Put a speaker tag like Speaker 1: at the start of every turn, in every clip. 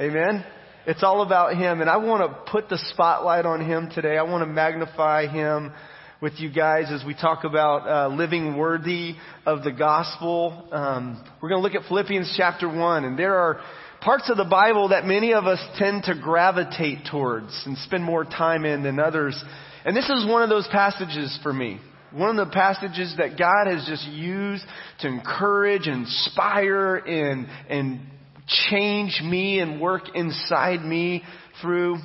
Speaker 1: Amen? It's all about Him. And I want to put the spotlight on Him today. I want to magnify Him with you guys as we talk about uh, living worthy of the gospel. Um, we're going to look at Philippians chapter 1. And there are parts of the Bible that many of us tend to gravitate towards and spend more time in than others. And this is one of those passages for me. One of the passages that God has just used to encourage, inspire, and, and change me and work inside me through.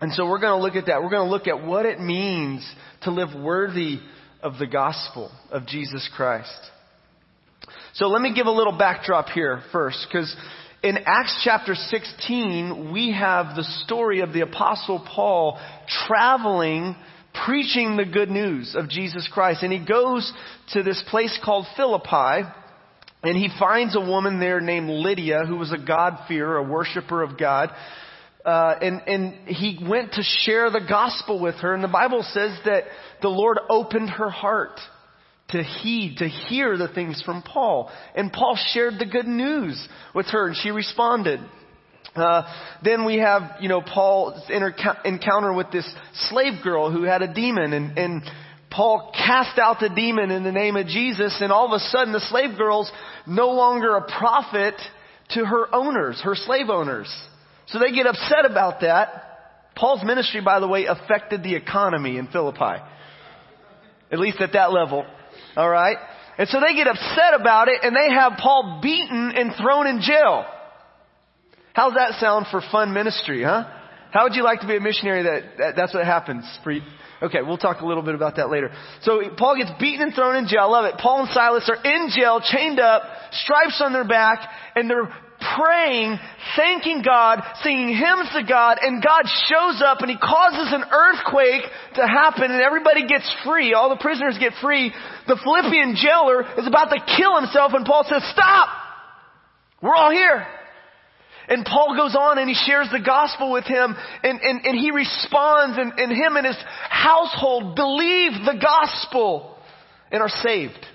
Speaker 1: And so we're going to look at that. We're going to look at what it means to live worthy of the gospel of Jesus Christ. So let me give a little backdrop here first, because in Acts chapter 16, we have the story of the apostle Paul traveling, preaching the good news of Jesus Christ. And he goes to this place called Philippi, and he finds a woman there named Lydia who was a God-fearer, a worshiper of God. Uh, and, and he went to share the gospel with her. And the Bible says that the Lord opened her heart to heed, to hear the things from Paul. And Paul shared the good news with her and she responded. Uh, then we have, you know, Paul's encounter with this slave girl who had a demon and, and Paul cast out the demon in the name of Jesus and all of a sudden the slave girl's no longer a profit to her owners, her slave owners. So they get upset about that. Paul's ministry, by the way, affected the economy in Philippi. At least at that level. Alright? And so they get upset about it and they have Paul beaten and thrown in jail. How's that sound for fun ministry, huh? How would you like to be a missionary that, that that's what happens for you? Okay, we'll talk a little bit about that later. So Paul gets beaten and thrown in jail. I love it. Paul and Silas are in jail, chained up, stripes on their back, and they're praying, thanking God, singing hymns to God, and God shows up and he causes an earthquake to happen and everybody gets free. All the prisoners get free. The Philippian jailer is about to kill himself and Paul says, stop! We're all here. And Paul goes on and he shares the gospel with him and, and, and he responds and, and him and his household believe the gospel and are saved.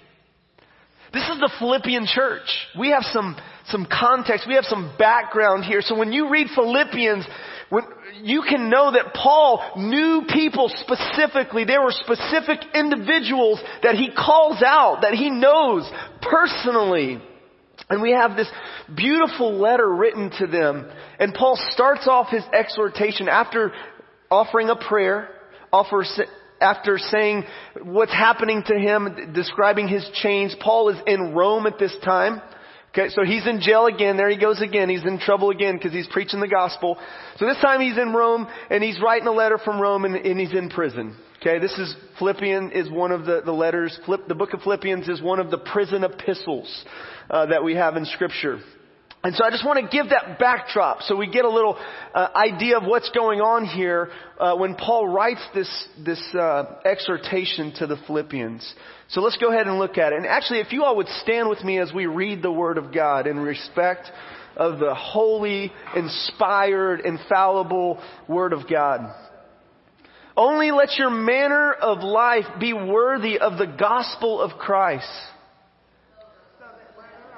Speaker 1: This is the Philippian church. We have some, some context. We have some background here. So when you read Philippians, when, you can know that Paul knew people specifically. There were specific individuals that he calls out, that he knows personally. And we have this beautiful letter written to them. And Paul starts off his exhortation after offering a prayer, offers, after saying what's happening to him, describing his chains. Paul is in Rome at this time. Okay, so he's in jail again. There he goes again. He's in trouble again because he's preaching the gospel. So this time he's in Rome and he's writing a letter from Rome and, and he's in prison. Okay, this is Philippians is one of the, the letters. Philipp, the book of Philippians is one of the prison epistles uh, that we have in Scripture. And so I just want to give that backdrop so we get a little uh, idea of what's going on here uh, when Paul writes this this uh, exhortation to the Philippians. So let's go ahead and look at it. And actually, if you all would stand with me as we read the Word of God in respect of the holy, inspired, infallible Word of God. Only let your manner of life be worthy of the gospel of Christ.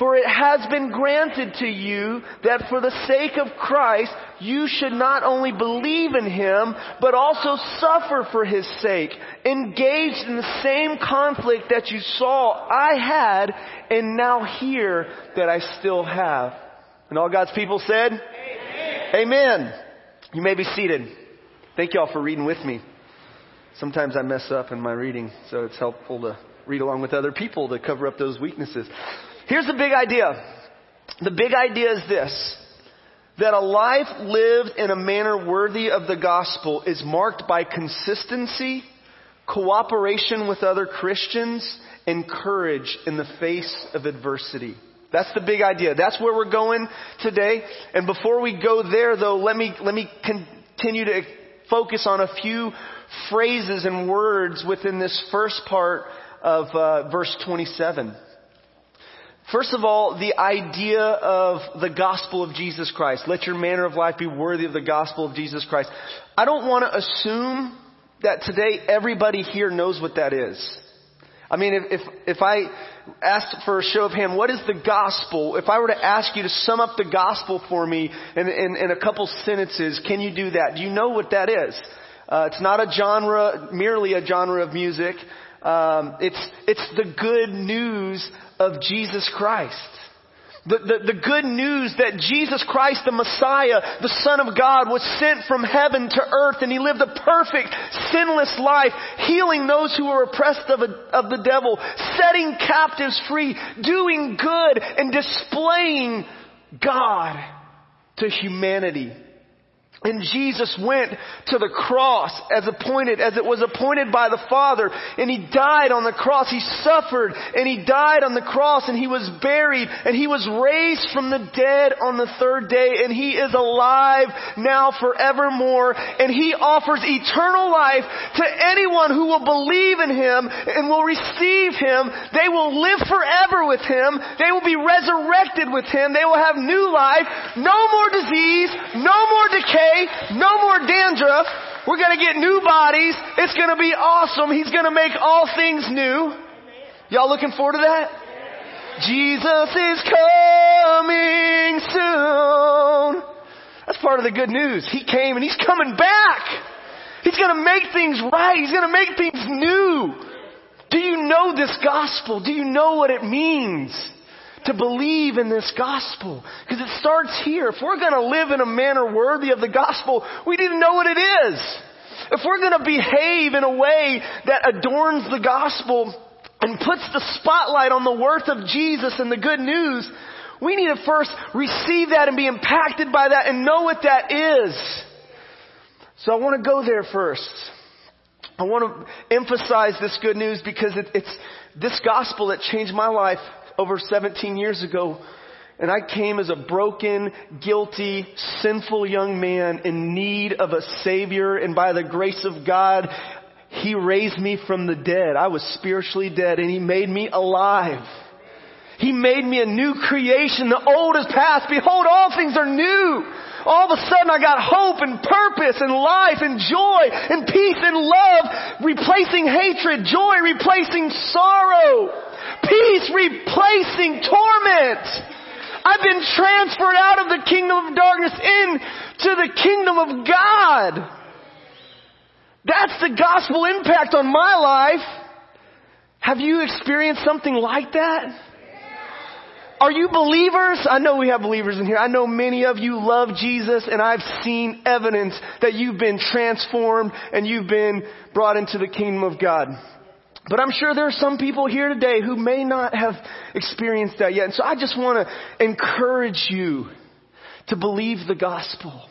Speaker 1: For it has been granted to you that for the sake of Christ, you should not only believe in Him, but also suffer for His sake, engaged in the same conflict that you saw I had, and now hear that I still have. And all God's people said, Amen. Amen. You may be seated. Thank you all for reading with me. Sometimes I mess up in my reading, so it's helpful to read along with other people to cover up those weaknesses. Here's the big idea. The big idea is this. That a life lived in a manner worthy of the gospel is marked by consistency, cooperation with other Christians, and courage in the face of adversity. That's the big idea. That's where we're going today. And before we go there though, let me, let me continue to focus on a few phrases and words within this first part of uh, verse 27. First of all, the idea of the gospel of Jesus Christ. Let your manner of life be worthy of the gospel of Jesus Christ. I don't want to assume that today everybody here knows what that is. I mean, if, if, if I asked for a show of hand, what is the gospel? If I were to ask you to sum up the gospel for me in, in, in a couple sentences, can you do that? Do you know what that is? Uh, it's not a genre, merely a genre of music. Um, it's, it's the good news of Jesus Christ. The, the, the, good news that Jesus Christ, the Messiah, the Son of God, was sent from heaven to earth and He lived a perfect, sinless life, healing those who were oppressed of, a, of the devil, setting captives free, doing good, and displaying God to humanity. And Jesus went to the cross as appointed, as it was appointed by the Father, and He died on the cross. He suffered, and He died on the cross, and He was buried, and He was raised from the dead on the third day, and He is alive now forevermore, and He offers eternal life to anyone who will believe in Him and will receive Him. They will live forever with Him. They will be resurrected with Him. They will have new life, no more disease, no more decay, no more dandruff. We're going to get new bodies. It's going to be awesome. He's going to make all things new. Y'all looking forward to that? Jesus is coming soon. That's part of the good news. He came and He's coming back. He's going to make things right. He's going to make things new. Do you know this gospel? Do you know what it means? To believe in this gospel. Because it starts here. If we're going to live in a manner worthy of the gospel, we need to know what it is. If we're going to behave in a way that adorns the gospel and puts the spotlight on the worth of Jesus and the good news, we need to first receive that and be impacted by that and know what that is. So I want to go there first. I want to emphasize this good news because it, it's this gospel that changed my life over 17 years ago. And I came as a broken, guilty, sinful young man in need of a Savior. And by the grace of God, He raised me from the dead. I was spiritually dead and He made me alive. He made me a new creation. The old is past. Behold, all things are new. All of a sudden I got hope and purpose and life and joy and peace and love replacing hatred, joy replacing sorrow. Peace replacing torment. I've been transferred out of the kingdom of darkness into the kingdom of God. That's the gospel impact on my life. Have you experienced something like that? Are you believers? I know we have believers in here. I know many of you love Jesus and I've seen evidence that you've been transformed and you've been brought into the kingdom of God. But I'm sure there are some people here today who may not have experienced that yet. And so I just want to encourage you to believe the gospel,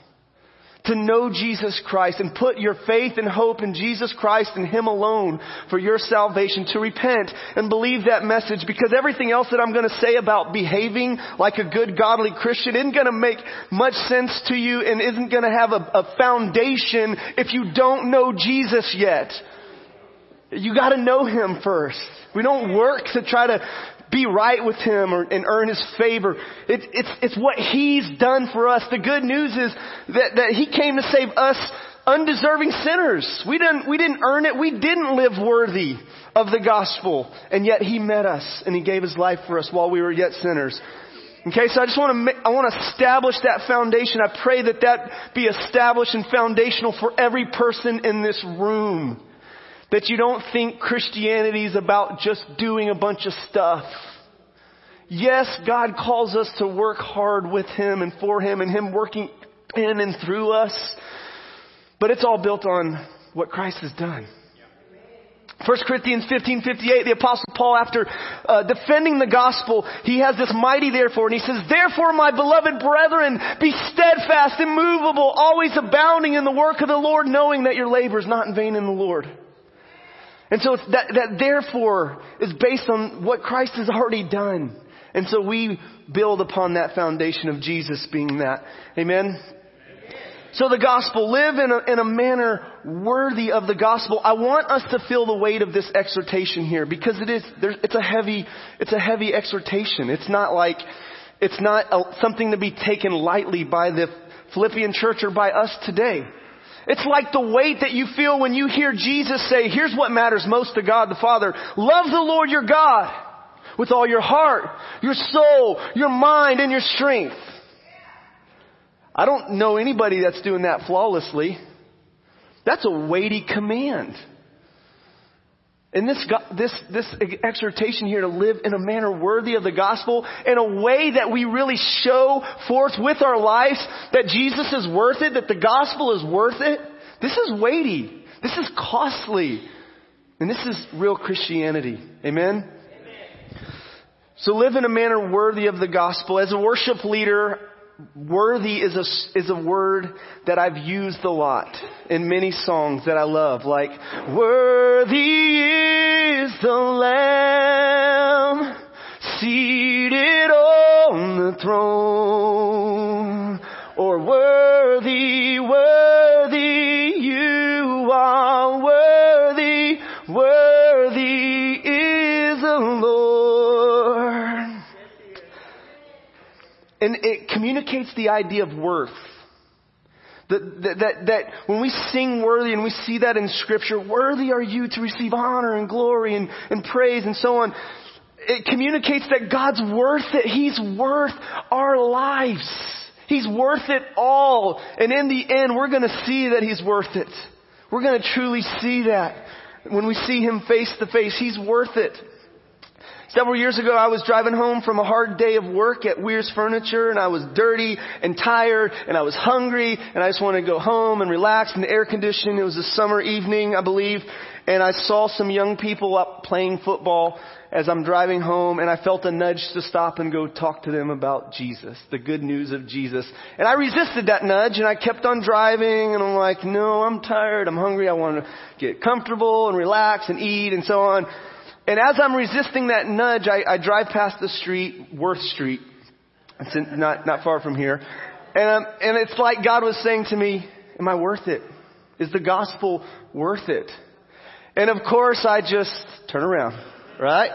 Speaker 1: to know Jesus Christ and put your faith and hope in Jesus Christ and Him alone for your salvation, to repent and believe that message because everything else that I'm going to say about behaving like a good godly Christian isn't going to make much sense to you and isn't going to have a, a foundation if you don't know Jesus yet. You gotta know Him first. We don't work to try to be right with Him or, and earn His favor. It, it's, it's what He's done for us. The good news is that, that He came to save us undeserving sinners. We didn't, we didn't earn it. We didn't live worthy of the gospel. And yet He met us and He gave His life for us while we were yet sinners. Okay, so I just want to, I want to establish that foundation. I pray that that be established and foundational for every person in this room. That you don't think Christianity is about just doing a bunch of stuff. Yes, God calls us to work hard with Him and for Him and Him working in and through us. But it's all built on what Christ has done. 1 Corinthians 15:58 the apostle Paul, after uh, defending the gospel, he has this mighty therefore, and he says, Therefore, my beloved brethren, be steadfast, immovable, always abounding in the work of the Lord, knowing that your labor is not in vain in the Lord. And so that, that therefore is based on what Christ has already done. And so we build upon that foundation of Jesus being that. Amen? So the gospel, live in a, in a manner worthy of the gospel. I want us to feel the weight of this exhortation here because it is, it's a heavy, it's a heavy exhortation. It's not like, it's not a, something to be taken lightly by the Philippian church or by us today. It's like the weight that you feel when you hear Jesus say, here's what matters most to God the Father. Love the Lord your God with all your heart, your soul, your mind, and your strength. I don't know anybody that's doing that flawlessly. That's a weighty command. And this, this, this exhortation here to live in a manner worthy of the gospel, in a way that we really show forth with our lives that Jesus is worth it, that the gospel is worth it. This is weighty. This is costly. And this is real Christianity. Amen? Amen? So live in a manner worthy of the gospel. As a worship leader, worthy is a, is a word that I've used a lot in many songs that I love, like, worthy is the Lamb seated on the throne, or worthy, worthy And it communicates the idea of worth. That, that, that, that, when we sing worthy and we see that in scripture, worthy are you to receive honor and glory and, and praise and so on. It communicates that God's worth it. He's worth our lives. He's worth it all. And in the end, we're going to see that He's worth it. We're going to truly see that when we see Him face to face. He's worth it. Several years ago, I was driving home from a hard day of work at Weir's Furniture, and I was dirty and tired, and I was hungry, and I just wanted to go home and relax in the air conditioning. It was a summer evening, I believe, and I saw some young people up playing football as I'm driving home, and I felt a nudge to stop and go talk to them about Jesus, the good news of Jesus. And I resisted that nudge, and I kept on driving, and I'm like, no, I'm tired, I'm hungry, I want to get comfortable and relax and eat and so on. And as I'm resisting that nudge, I, I drive past the street, Worth Street. It's in, not, not far from here. And, um, and it's like God was saying to me, am I worth it? Is the gospel worth it? And of course I just turn around, right?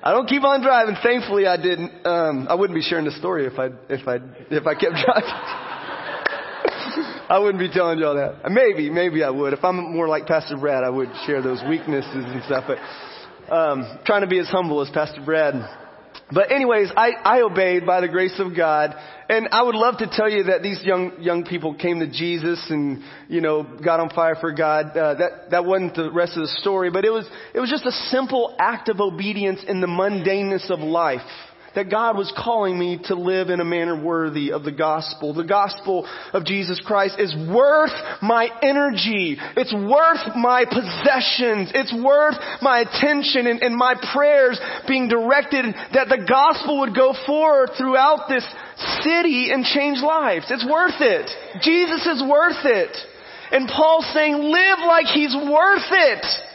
Speaker 1: I don't keep on driving. Thankfully I didn't. Um, I wouldn't be sharing the story if I, if I, if I kept driving. I wouldn't be telling y'all that. Maybe, maybe I would. If I'm more like Pastor Brad, I would share those weaknesses and stuff. But um, trying to be as humble as Pastor Brad. But anyways, I, I obeyed by the grace of God. And I would love to tell you that these young, young people came to Jesus and, you know, got on fire for God. Uh, that, that wasn't the rest of the story, but it was, it was just a simple act of obedience in the mundaneness of life that God was calling me to live in a manner worthy of the gospel. The gospel of Jesus Christ is worth my energy. It's worth my possessions. It's worth my attention and, and my prayers being directed that the gospel would go forward throughout this city and change lives. It's worth it. Jesus is worth it. And Paul's saying, live like he's worth it.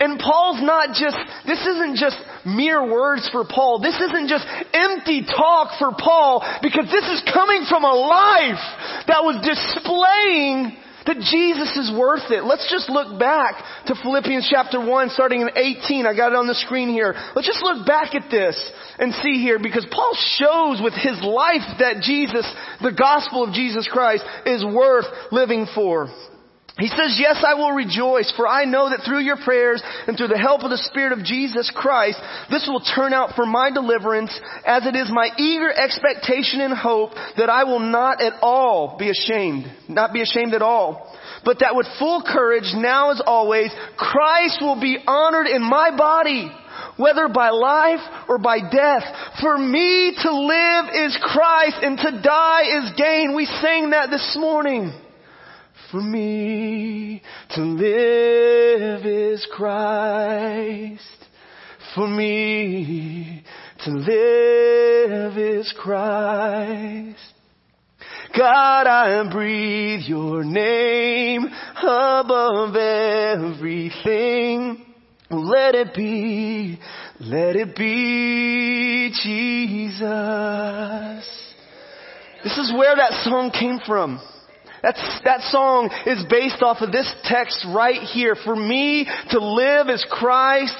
Speaker 1: And Paul's not just, this isn't just mere words for Paul. This isn't just empty talk for Paul because this is coming from a life that was displaying that Jesus is worth it. Let's just look back to Philippians chapter 1 starting in 18. I got it on the screen here. Let's just look back at this and see here because Paul shows with his life that Jesus, the gospel of Jesus Christ is worth living for. He says, yes, I will rejoice, for I know that through your prayers and through the help of the Spirit of Jesus Christ, this will turn out for my deliverance, as it is my eager expectation and hope that I will not at all be ashamed, not be ashamed at all, but that with full courage, now as always, Christ will be honored in my body, whether by life or by death. For me to live is Christ and to die is gain. We sang that this morning. For me to live is Christ. For me to live is Christ. God, I breathe your name above everything. Let it be, let it be Jesus. This is where that song came from. That's, that song is based off of this text right here. For me to live is Christ,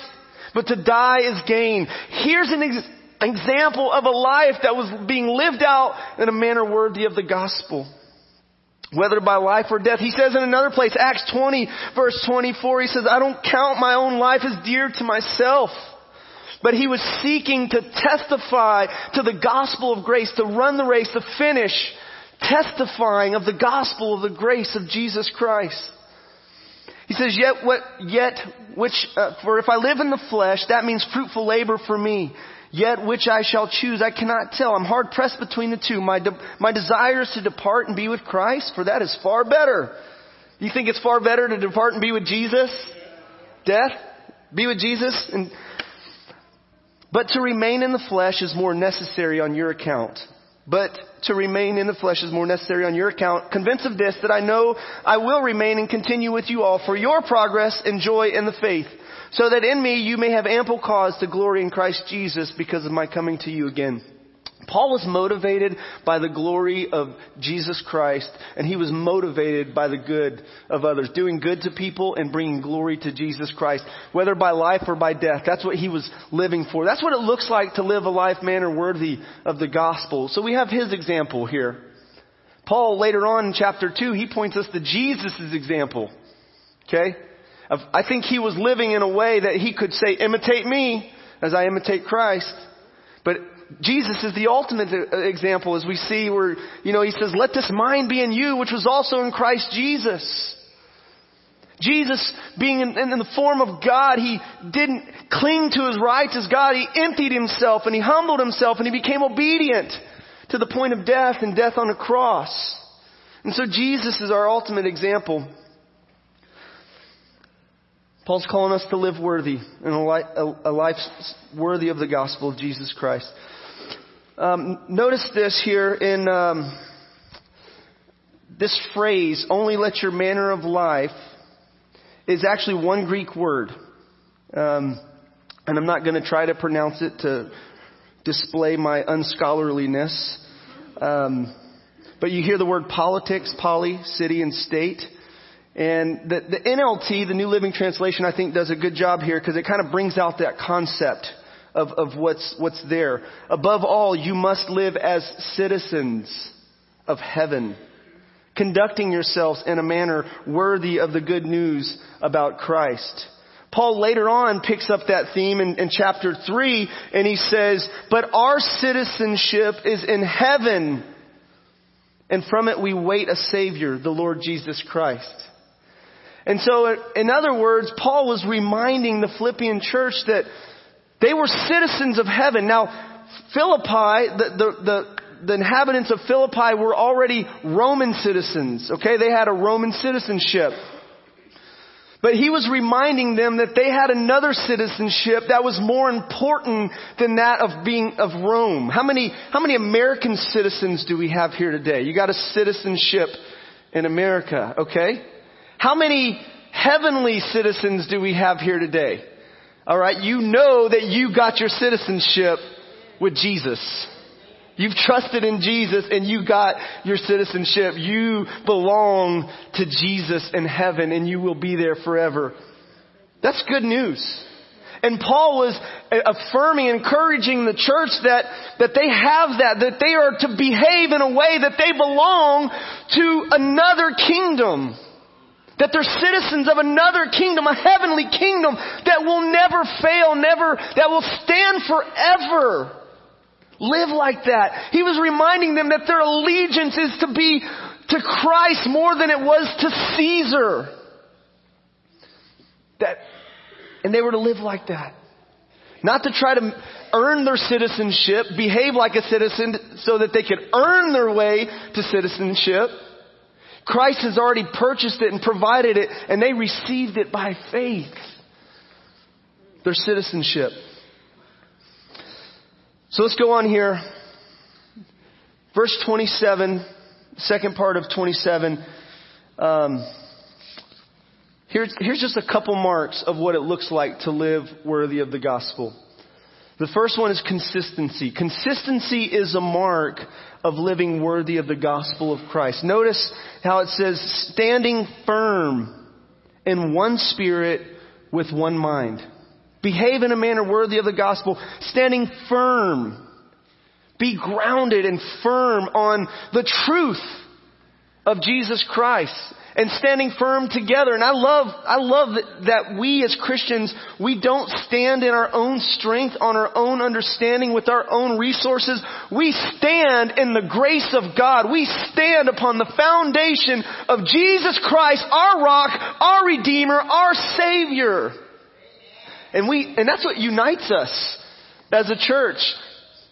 Speaker 1: but to die is gain. Here's an ex- example of a life that was being lived out in a manner worthy of the gospel. Whether by life or death. He says in another place, Acts 20 verse 24, he says, I don't count my own life as dear to myself. But he was seeking to testify to the gospel of grace, to run the race, to finish testifying of the gospel of the grace of Jesus Christ. He says, yet what, yet which, uh, for if I live in the flesh, that means fruitful labor for me. Yet which I shall choose, I cannot tell. I'm hard pressed between the two. My, de- my desire is to depart and be with Christ, for that is far better. You think it's far better to depart and be with Jesus? Death? Be with Jesus? And, but to remain in the flesh is more necessary on your account. But to remain in the flesh is more necessary on your account. Convinced of this, that I know I will remain and continue with you all for your progress and joy in the faith, so that in me you may have ample cause to glory in Christ Jesus because of my coming to you again. Paul was motivated by the glory of Jesus Christ, and he was motivated by the good of others, doing good to people and bringing glory to Jesus Christ, whether by life or by death. That's what he was living for. That's what it looks like to live a life manner worthy of the gospel. So we have his example here. Paul, later on in chapter 2, he points us to Jesus' example. Okay? I think he was living in a way that he could say, imitate me as I imitate Christ. But Jesus is the ultimate example as we see where, you know, he says, let this mind be in you, which was also in Christ Jesus. Jesus, being in, in, the form of God, he didn't cling to his rights as God. He emptied himself and he humbled himself and he became obedient to the point of death and death on a cross. And so Jesus is our ultimate example. Paul's calling us to live worthy and a life, a life worthy of the gospel of Jesus Christ. Um, notice this here in um, this phrase, only let your manner of life, is actually one Greek word. Um, and I'm not going to try to pronounce it to display my unscholarliness. Um, but you hear the word politics, poly, city, and state. And the, the NLT, the New Living Translation, I think does a good job here because it kind of brings out that concept of, of what's, what's there. Above all, you must live as citizens of heaven, conducting yourselves in a manner worthy of the good news about Christ. Paul later on picks up that theme in, in chapter 3 and he says, But our citizenship is in heaven, and from it we wait a Savior, the Lord Jesus Christ. And so, in other words, Paul was reminding the Philippian church that they were citizens of heaven. Now, Philippi, the, the, the, the inhabitants of Philippi were already Roman citizens, okay? They had a Roman citizenship. But he was reminding them that they had another citizenship that was more important than that of being of Rome. How many, how many American citizens do we have here today? You got a citizenship in America, okay? How many heavenly citizens do we have here today? Alright, you know that you got your citizenship with Jesus. You've trusted in Jesus and you got your citizenship. You belong to Jesus in heaven and you will be there forever. That's good news. And Paul was affirming, encouraging the church that, that they have that, that they are to behave in a way that they belong to another kingdom. That they're citizens of another kingdom, a heavenly kingdom that will never fail, never, that will stand forever. Live like that. He was reminding them that their allegiance is to be to Christ more than it was to Caesar. That, and they were to live like that. Not to try to earn their citizenship, behave like a citizen so that they could earn their way to citizenship Christ has already purchased it and provided it, and they received it by faith. Their citizenship. So let's go on here. Verse 27, second part of 27. Um, here's, here's just a couple marks of what it looks like to live worthy of the gospel. The first one is consistency. Consistency is a mark of living worthy of the gospel of Christ. Notice how it says, standing firm in one spirit with one mind. Behave in a manner worthy of the gospel, standing firm. Be grounded and firm on the truth of Jesus Christ and standing firm together. And I love, I love that, we as Christians, we don't stand in our own strength, on our own understanding, with our own resources. We stand in the grace of God. We stand upon the foundation of Jesus Christ, our rock, our Redeemer, our Savior. And we, and that's what unites us as a church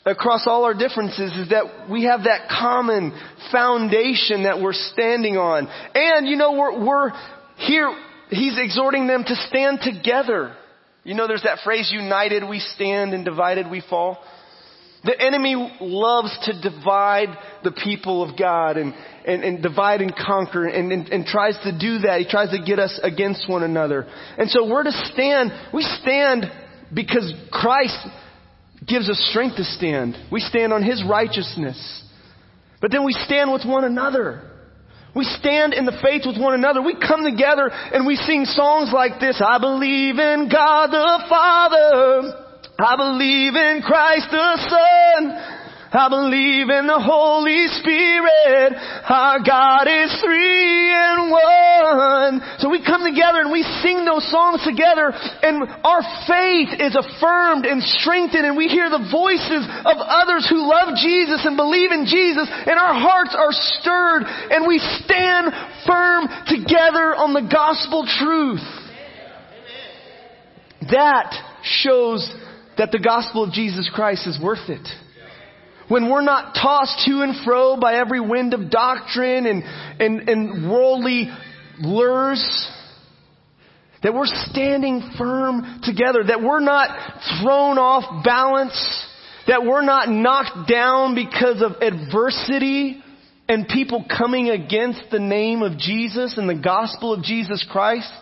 Speaker 1: across all our differences is that we have that common foundation that we're standing on. And you know, we're, we're here, he's exhorting them to stand together. You know, there's that phrase, united we stand and divided we fall. The enemy loves to divide the people of God and, and, and divide and conquer and, and, and tries to do that. He tries to get us against one another. And so we're to stand, we stand because Christ gives us strength to stand. We stand on His righteousness. But then we stand with one another. We stand in the faith with one another. We come together and we sing songs like this. I believe in God the Father. I believe in Christ the Son. I believe in the Holy Spirit. Our God is three and one. So we come together and we sing those songs together and our faith is affirmed and strengthened and we hear the voices of others who love Jesus and believe in Jesus and our hearts are stirred and we stand firm together on the gospel truth. That shows that the gospel of Jesus Christ is worth it when we're not tossed to and fro by every wind of doctrine and, and, and worldly lures, that we're standing firm together, that we're not thrown off balance, that we're not knocked down because of adversity and people coming against the name of Jesus and the gospel of Jesus Christ.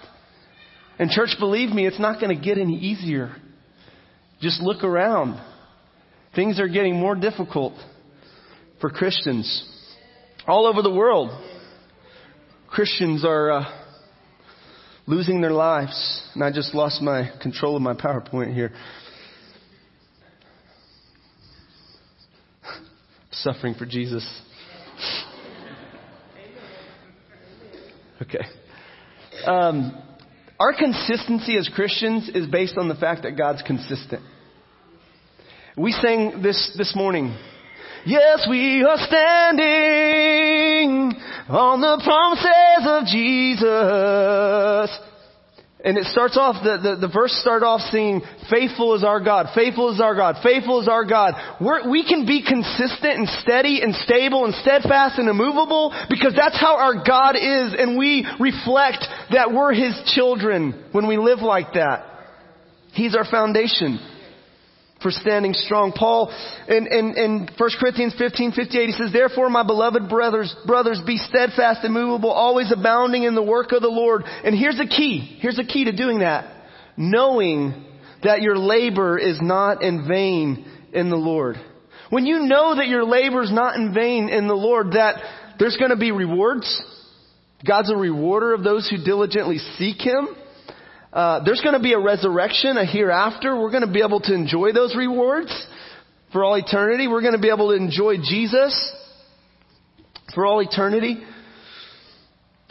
Speaker 1: And church, believe me, it's not going to get any easier. Just look around. Things are getting more difficult for Christians all over the world. Christians are uh, losing their lives. And I just lost my control of my PowerPoint here. Suffering for Jesus. Okay. Um, our consistency as Christians is based on the fact that God's consistent. We sang this this morning. Yes, we are standing on the promises of Jesus. And it starts off, the, the, the verse start off singing, faithful is our God, faithful is our God, faithful is our God. We're, we can be consistent and steady and stable and steadfast and immovable because that's how our God is and we reflect that we're His children when we live like that. He's our foundation for standing strong. Paul in, in, in 1 Corinthians 15, 58, he says, Therefore, my beloved brothers, brothers, be steadfast and movable, always abounding in the work of the Lord. And here's the key. Here's the key to doing that. Knowing that your labor is not in vain in the Lord. When you know that your labor is not in vain in the Lord, that there's going to be rewards. God's a rewarder of those who diligently seek Him. Uh, there's going to be a resurrection, a hereafter. We're going to be able to enjoy those rewards for all eternity. We're going to be able to enjoy Jesus for all eternity.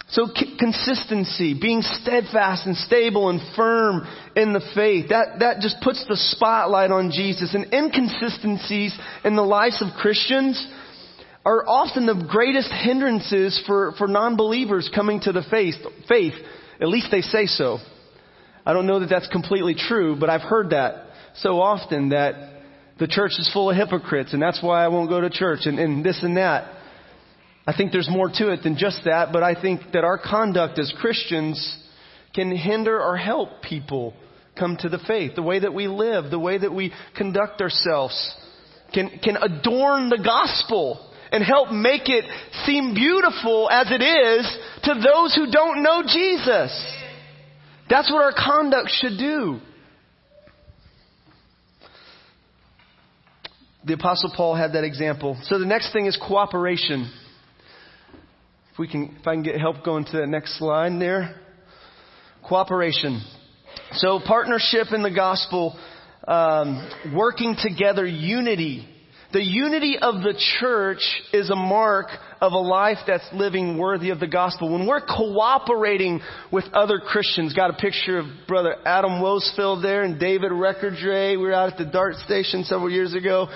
Speaker 1: So consistency, being steadfast and stable and firm in the faith, that, that just puts the spotlight on Jesus. And inconsistencies in the lives of Christians are often the greatest hindrances for, for non-believers coming to the faith, faith. At least they say so. I don't know that that's completely true, but I've heard that so often that the church is full of hypocrites and that's why I won't go to church and, and this and that. I think there's more to it than just that, but I think that our conduct as Christians can hinder or help people come to the faith. The way that we live, the way that we conduct ourselves can, can adorn the gospel and help make it seem beautiful as it is to those who don't know Jesus. That's what our conduct should do. the Apostle Paul had that example. So the next thing is cooperation. If we can, if I can get help going to the next slide there. Cooperation. So partnership in the gospel, um, working together, unity. The unity of the church is a mark of a life that's living worthy of the gospel. When we're cooperating with other Christians, got a picture of brother Adam Wosfield there and David Reckerdre. We were out at the DART station several years ago.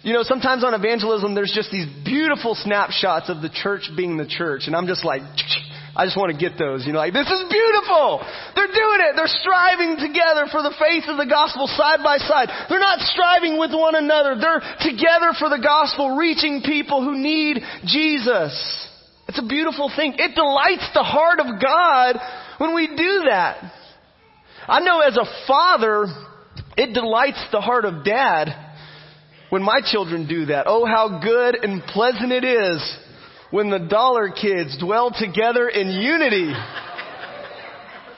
Speaker 1: You know, sometimes on evangelism, there's just these beautiful snapshots of the church being the church. And I'm just like, I just want to get those. You know, like, this is beautiful. They're doing it. They're striving together for the faith of the gospel side by side. They're not striving with one another. They're together for the gospel, reaching people who need Jesus. It's a beautiful thing. It delights the heart of God when we do that. I know as a father, it delights the heart of dad when my children do that. Oh, how good and pleasant it is when the dollar kids dwell together in unity.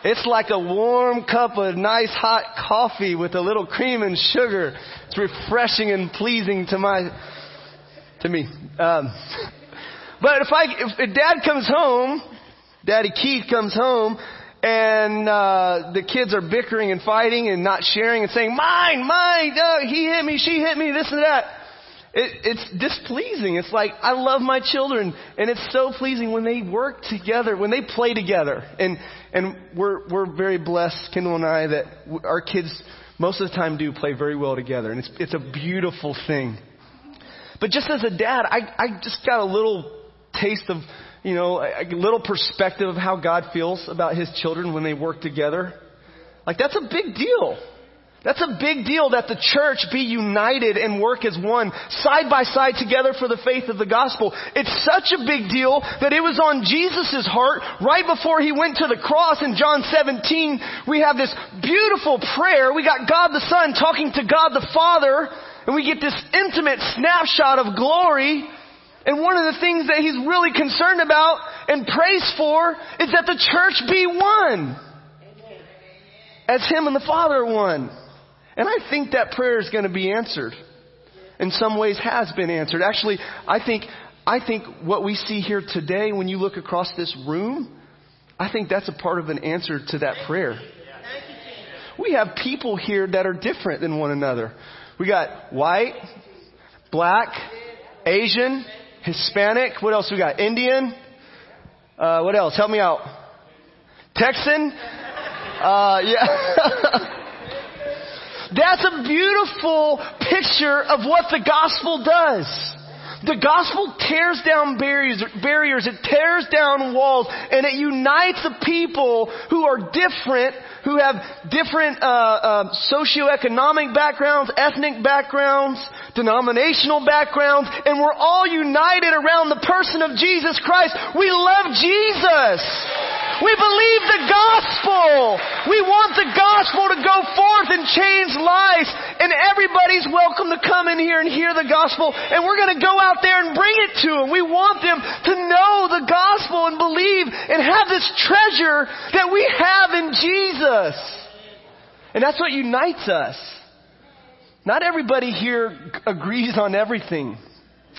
Speaker 1: It's like a warm cup of nice hot coffee with a little cream and sugar. It's refreshing and pleasing to my, to me. Um, but if I, if dad comes home, daddy Keith comes home and uh, the kids are bickering and fighting and not sharing and saying, "Mine, mine, uh, he hit me, she hit me, this and that." It, it's displeasing. It's like I love my children, and it's so pleasing when they work together, when they play together, and and we're we're very blessed, Kendall and I, that our kids most of the time do play very well together, and it's it's a beautiful thing. But just as a dad, I I just got a little taste of you know, a, little perspective of how God feels about his children when they work together. Like that's a big deal. That's a big deal that the church be united and work as one, side by side together for the faith of the gospel. It's such a big deal that it was on Jesus' heart right before he went to the cross in John 17. We have this beautiful prayer. We got God the Son talking to God the Father, and we get this intimate snapshot of glory and one of the things that he's really concerned about and prays for is that the church be one. As him and the Father are one. And I think that prayer is going to be answered. In some ways has been answered. Actually, I think, I think what we see here today when you look across this room, I think that's a part of an answer to that prayer. We have people here that are different than one another. We got white, black, Asian, Hispanic. What else we got? Indian. Uh, what else? Help me out. Texan. Uh, yeah. That's a beautiful picture of what the gospel does. The gospel tears down barriers, barriers, it tears down walls, and it unites the people who are different, who have different uh, uh, socioeconomic backgrounds, ethnic backgrounds, denominational backgrounds, and we're all united around the person of Jesus Christ. We love Jesus. We believe the gospel. We want the gospel to go forth and change lives. And everybody's welcome to come in here and hear the gospel. And we're going to go out there and bring it to them. We want them to know the gospel and believe and have this treasure that we have in Jesus. And that's what unites us. Not everybody here agrees on everything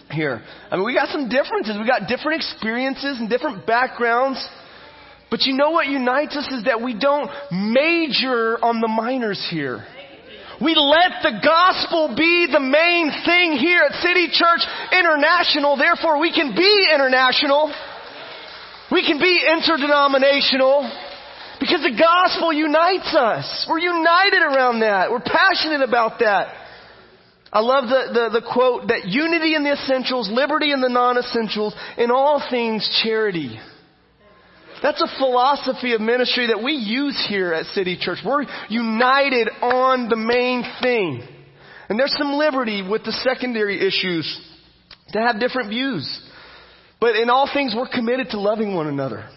Speaker 1: here. I mean, we got some differences. We got different experiences and different backgrounds. But you know what unites us is that we don't major on the minors here. We let the gospel be the main thing here at City Church International. Therefore, we can be international. We can be interdenominational. Because the gospel unites us. We're united around that. We're passionate about that. I love the, the, the, quote that unity in the essentials, liberty in the non-essentials, in all things charity. That's a philosophy of ministry that we use here at City Church. We're united on the main thing. And there's some liberty with the secondary issues to have different views. But in all things, we're committed to loving one another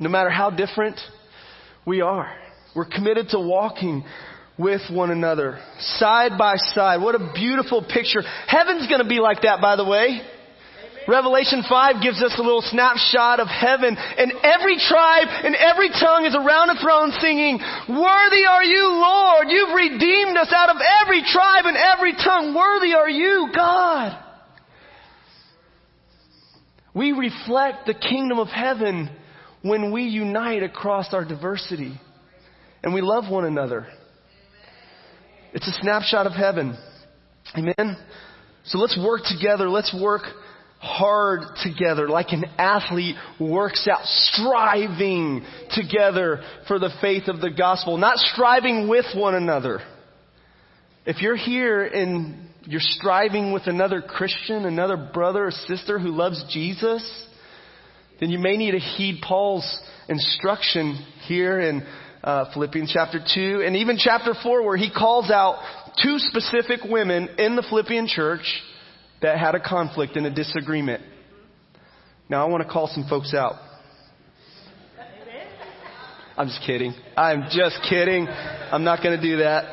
Speaker 1: no matter how different we are. We're committed to walking with one another, side by side. What a beautiful picture. Heaven's gonna be like that, by the way. Revelation 5 gives us a little snapshot of heaven and every tribe and every tongue is around a throne singing, Worthy are you, Lord. You've redeemed us out of every tribe and every tongue. Worthy are you, God. We reflect the kingdom of heaven when we unite across our diversity and we love one another. It's a snapshot of heaven. Amen? So let's work together. Let's work hard together like an athlete works out, striving together for the faith of the gospel, not striving with one another. If you're here and you're striving with another Christian, another brother or sister who loves Jesus, then you may need to heed Paul's instruction here in uh, Philippians chapter 2 and even chapter 4 where he calls out two specific women in the Philippian church that had a conflict and a disagreement. Now I want to call some folks out. I'm just kidding. I'm just kidding. I'm not going to do that.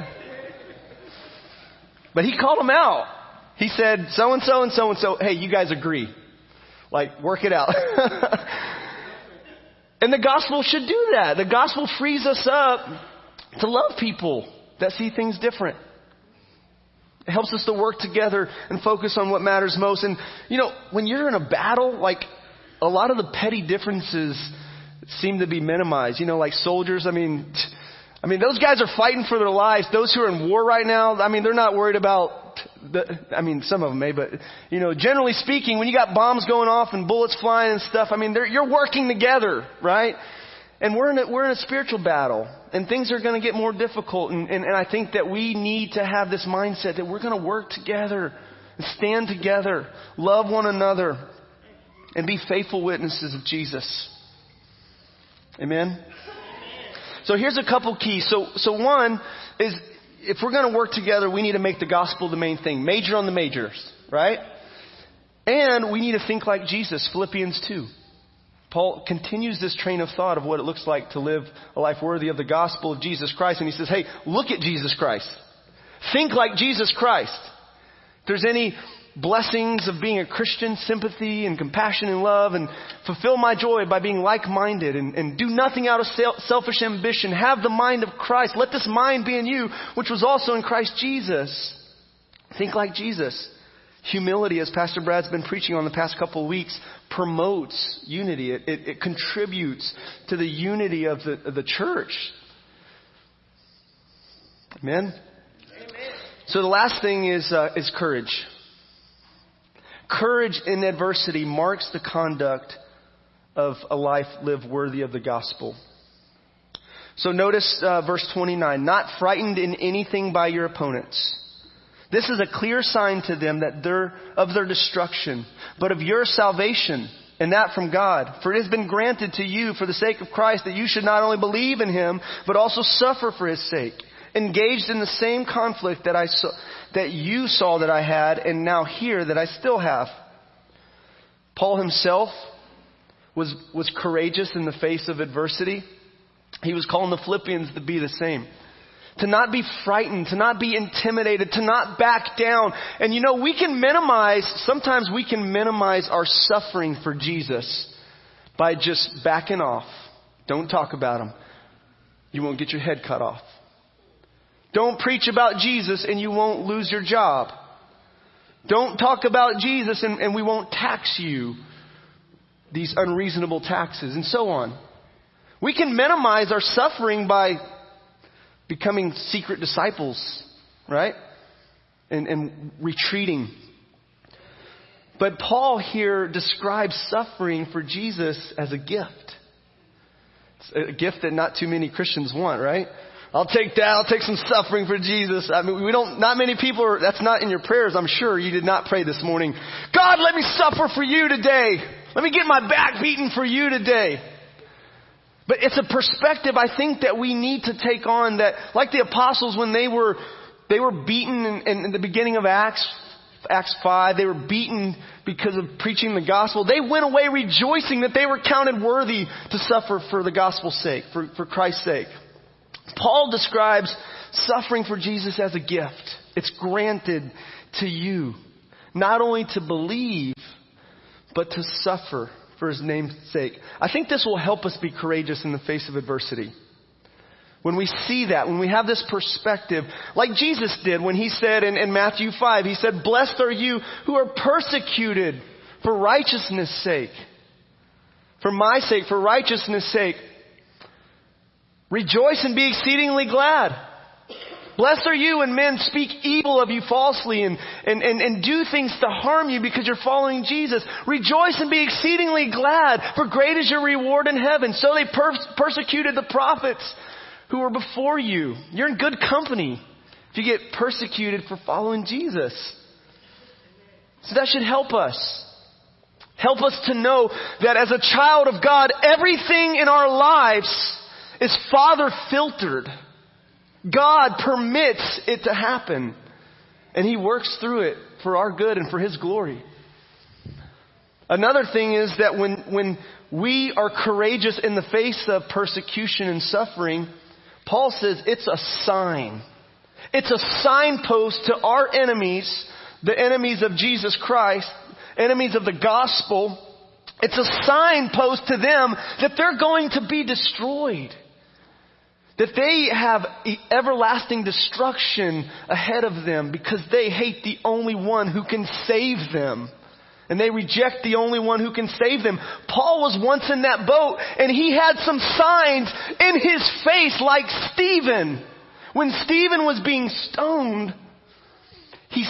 Speaker 1: But he called them out. He said, so and so and so and so, hey, you guys agree. Like, work it out. and the gospel should do that. The gospel frees us up to love people that see things different. It helps us to work together and focus on what matters most. And, you know, when you're in a battle, like, a lot of the petty differences seem to be minimized. You know, like soldiers, I mean, I mean, those guys are fighting for their lives. Those who are in war right now, I mean, they're not worried about the, I mean, some of them may, but, you know, generally speaking, when you got bombs going off and bullets flying and stuff, I mean, you're working together, right? And we're in a, we're in a spiritual battle and things are going to get more difficult. And, and, and I think that we need to have this mindset that we're going to work together and stand together, love one another, and be faithful witnesses of Jesus. Amen? So here's a couple keys. So, so one is if we're going to work together, we need to make the gospel the main thing. Major on the majors, right? And we need to think like Jesus, Philippians 2. Paul continues this train of thought of what it looks like to live a life worthy of the gospel of Jesus Christ. And he says, hey, look at Jesus Christ. Think like Jesus Christ. If there's any blessings of being a Christian, sympathy and compassion and love, and fulfill my joy by being like-minded and, and do nothing out of selfish ambition. Have the mind of Christ. Let this mind be in you, which was also in Christ Jesus. Think like Jesus. Humility, as Pastor Brad's been preaching on the past couple of weeks, promotes unity. It, it, it contributes to the unity of the, of the church. Amen? Amen? So the last thing is, uh, is courage. Courage in adversity marks the conduct of a life lived worthy of the gospel. So notice uh, verse 29. Not frightened in anything by your opponents. This is a clear sign to them that they're of their destruction, but of your salvation, and that from God. For it has been granted to you for the sake of Christ that you should not only believe in him, but also suffer for his sake, engaged in the same conflict that I saw, that you saw that I had, and now hear that I still have. Paul himself was, was courageous in the face of adversity. He was calling the Philippians to be the same to not be frightened, to not be intimidated, to not back down. And you know, we can minimize, sometimes we can minimize our suffering for Jesus by just backing off. Don't talk about him. You won't get your head cut off. Don't preach about Jesus and you won't lose your job. Don't talk about Jesus and, and we won't tax you these unreasonable taxes and so on. We can minimize our suffering by becoming secret disciples, right? And, and retreating. But Paul here describes suffering for Jesus as a gift. It's a gift that not too many Christians want, right? I'll take that. I'll take some suffering for Jesus. I mean, we don't, not many people are, that's not in your prayers. I'm sure you did not pray this morning. God, let me suffer for you today. Let me get my back beaten for you today. But it's a perspective I think that we need to take on that, like the apostles when they were, they were beaten in, in the beginning of Acts, Acts 5, they were beaten because of preaching the gospel. They went away rejoicing that they were counted worthy to suffer for the gospel's sake, for, for Christ's sake. Paul describes suffering for Jesus as a gift. It's granted to you. Not only to believe, but to suffer for his name's sake. I think this will help us be courageous in the face of adversity. When we see that, when we have this perspective, like Jesus did when he said in, in, Matthew 5, he said, Blessed are you who are persecuted for righteousness' sake. For my sake, for righteousness' sake. Rejoice and be exceedingly glad. Blessed are you when men speak evil of you falsely and, and, and, and do things to harm you because you're following Jesus. Rejoice and be exceedingly glad, for great is your reward in heaven. So they per- persecuted the prophets who were before you. You're in good company if you get persecuted for following Jesus. So that should help us. Help us to know that as a child of God, everything in our lives is Father filtered. God permits it to happen. And He works through it for our good and for His glory. Another thing is that when, when we are courageous in the face of persecution and suffering, Paul says it's a sign. It's a signpost to our enemies, the enemies of Jesus Christ, enemies of the gospel. It's a signpost to them that they're going to be destroyed. That they have everlasting destruction ahead of them because they hate the only one who can save them. And they reject the only one who can save them. Paul was once in that boat and he had some signs in his face like Stephen. When Stephen was being stoned, he,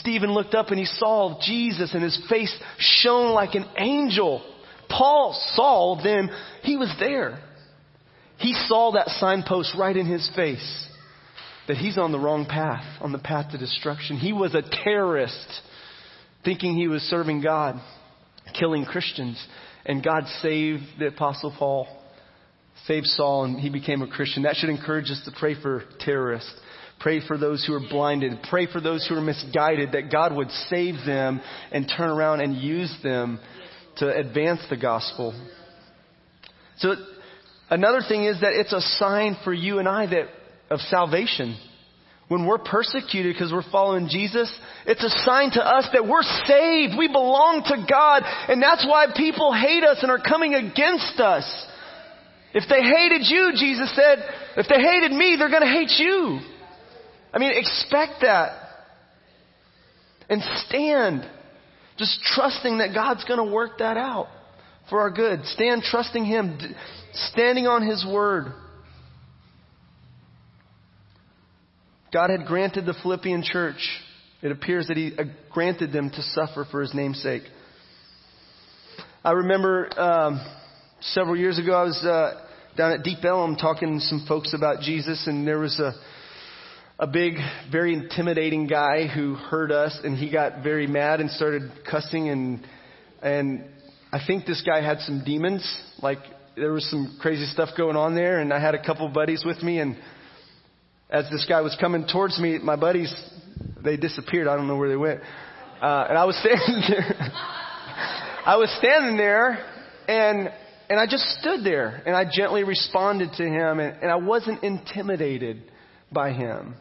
Speaker 1: Stephen looked up and he saw Jesus and his face shone like an angel. Paul saw then he was there. He saw that signpost right in his face that he's on the wrong path, on the path to destruction. He was a terrorist thinking he was serving God, killing Christians. And God saved the Apostle Paul, saved Saul, and he became a Christian. That should encourage us to pray for terrorists. Pray for those who are blinded. Pray for those who are misguided, that God would save them and turn around and use them to advance the gospel. So Another thing is that it's a sign for you and I that of salvation. When we're persecuted because we're following Jesus, it's a sign to us that we're saved. We belong to God. And that's why people hate us and are coming against us. If they hated you, Jesus said, if they hated me, they're going to hate you. I mean, expect that. And stand. Just trusting that God's going to work that out for our good. Stand trusting Him standing on His word. God had granted the Philippian church, it appears that He uh, granted them to suffer for His name's sake. I remember um, several years ago, I was uh, down at Deep Ellum talking to some folks about Jesus, and there was a a big, very intimidating guy who heard us, and he got very mad and started cussing and and I think this guy had some demons, like there was some crazy stuff going on there, and I had a couple buddies with me, and as this guy was coming towards me, my buddies, they disappeared. I don't know where they went. Uh, and I was standing there. I was standing there, and and I just stood there, and I gently responded to him, and, and I wasn't intimidated by him.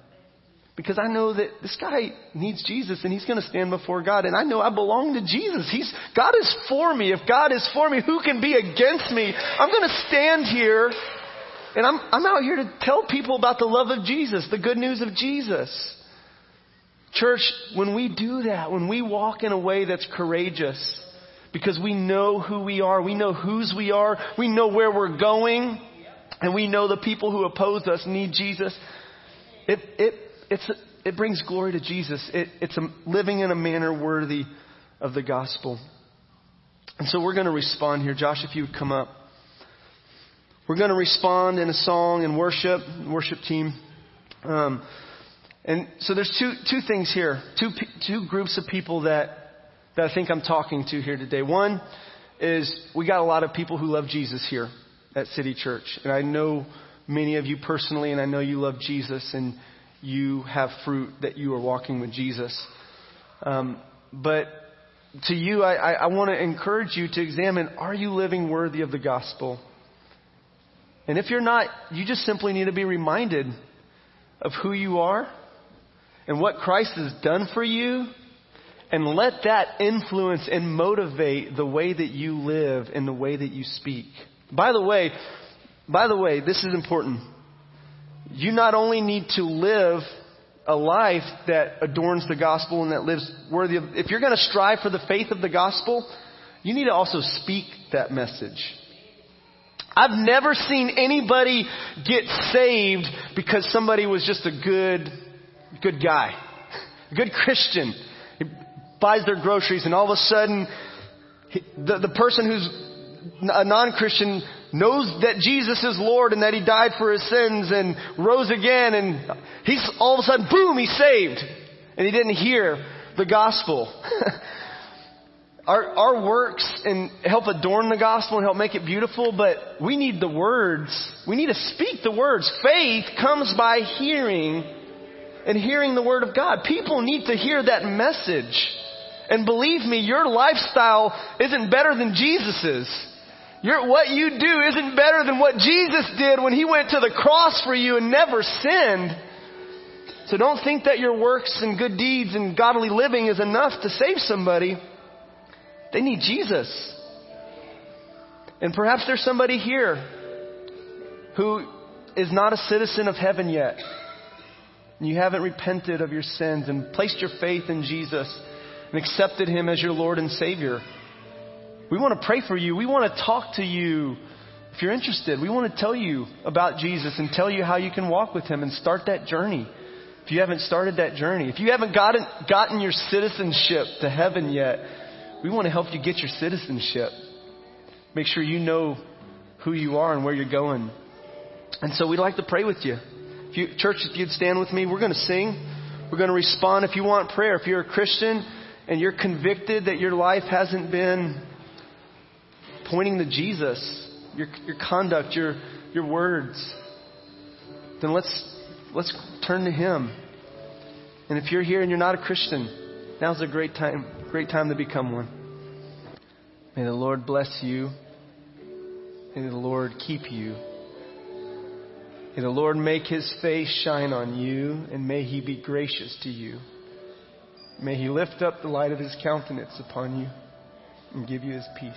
Speaker 1: Because I know that this guy needs Jesus and he's going to stand before God. And I know I belong to Jesus. He's, God is for me. If God is for me, who can be against me? I'm going to stand here and I'm, I'm out here to tell people about the love of Jesus, the good news of Jesus. Church, when we do that, when we walk in a way that's courageous, because we know who we are, we know whose we are, we know where we're going, and we know the people who oppose us need Jesus, it, it it's, it brings glory to Jesus. It, it's a, living in a manner worthy of the gospel. And so we're going to respond here. Josh, if you would come up. We're going to respond in a song and worship, worship team. Um, and so there's two, two things here, two, two groups of people that, that I think I'm talking to here today. One is we got a lot of people who love Jesus here at City Church. And I know many of you personally, and I know you love Jesus. And you have fruit, that you are walking with Jesus. Um, but to you, I, I, I want to encourage you to examine are you living worthy of the gospel? And if you're not, you just simply need to be reminded of who you are and what Christ has done for you And let that influence and motivate the way that you live and the way that you speak. By the way, by the way, this is important. You not only need to live a life that adorns the gospel and that lives worthy of, if you're going to strive for the faith of the gospel, you need to also speak that message. I've never seen anybody get saved because somebody was just a good, good guy, a good Christian. He buys their groceries and all of a sudden, the, the person who's a non-Christian knows that Jesus is Lord and that He died for his sins and rose again and he's all of a sudden, boom, he's saved. And he didn't hear the gospel. our, our works and help adorn the gospel and help make it beautiful, but we need the words. We need to speak the words. Faith comes by hearing and hearing the word of God. People need to hear that message. And believe me, your lifestyle isn't better than Jesus's. What you do isn't better than what Jesus did when he went to the cross for you and never sinned. So don't think that your works and good deeds and godly living is enough to save somebody. They need Jesus. And perhaps there's somebody here who is not a citizen of heaven yet. And You haven't repented of your sins and placed your faith in Jesus and accepted Him as your Lord and Savior. We want to pray for you. We want to talk to you. If you're interested, we want to tell you about Jesus and tell you how you can walk with Him and start that journey. If you haven't started that journey, if you haven't gotten, gotten your citizenship to heaven yet, we want to help you get your citizenship. Make sure you know who you are and where you're going. And so we'd like to pray with you. If you church, if you'd stand with me, we're going to sing. We're going to respond if you want prayer. If you're a Christian and you're convicted that your life hasn't been pointing to Jesus, your, your conduct, your, your words, then let's, let's turn to Him. And if you're here and you're not a Christian, now's a great time Great time to become one. May the Lord bless you. May the Lord keep you. May the Lord make his face shine on you, and may he be gracious to you. May he lift up the light of his countenance upon you and give you his peace.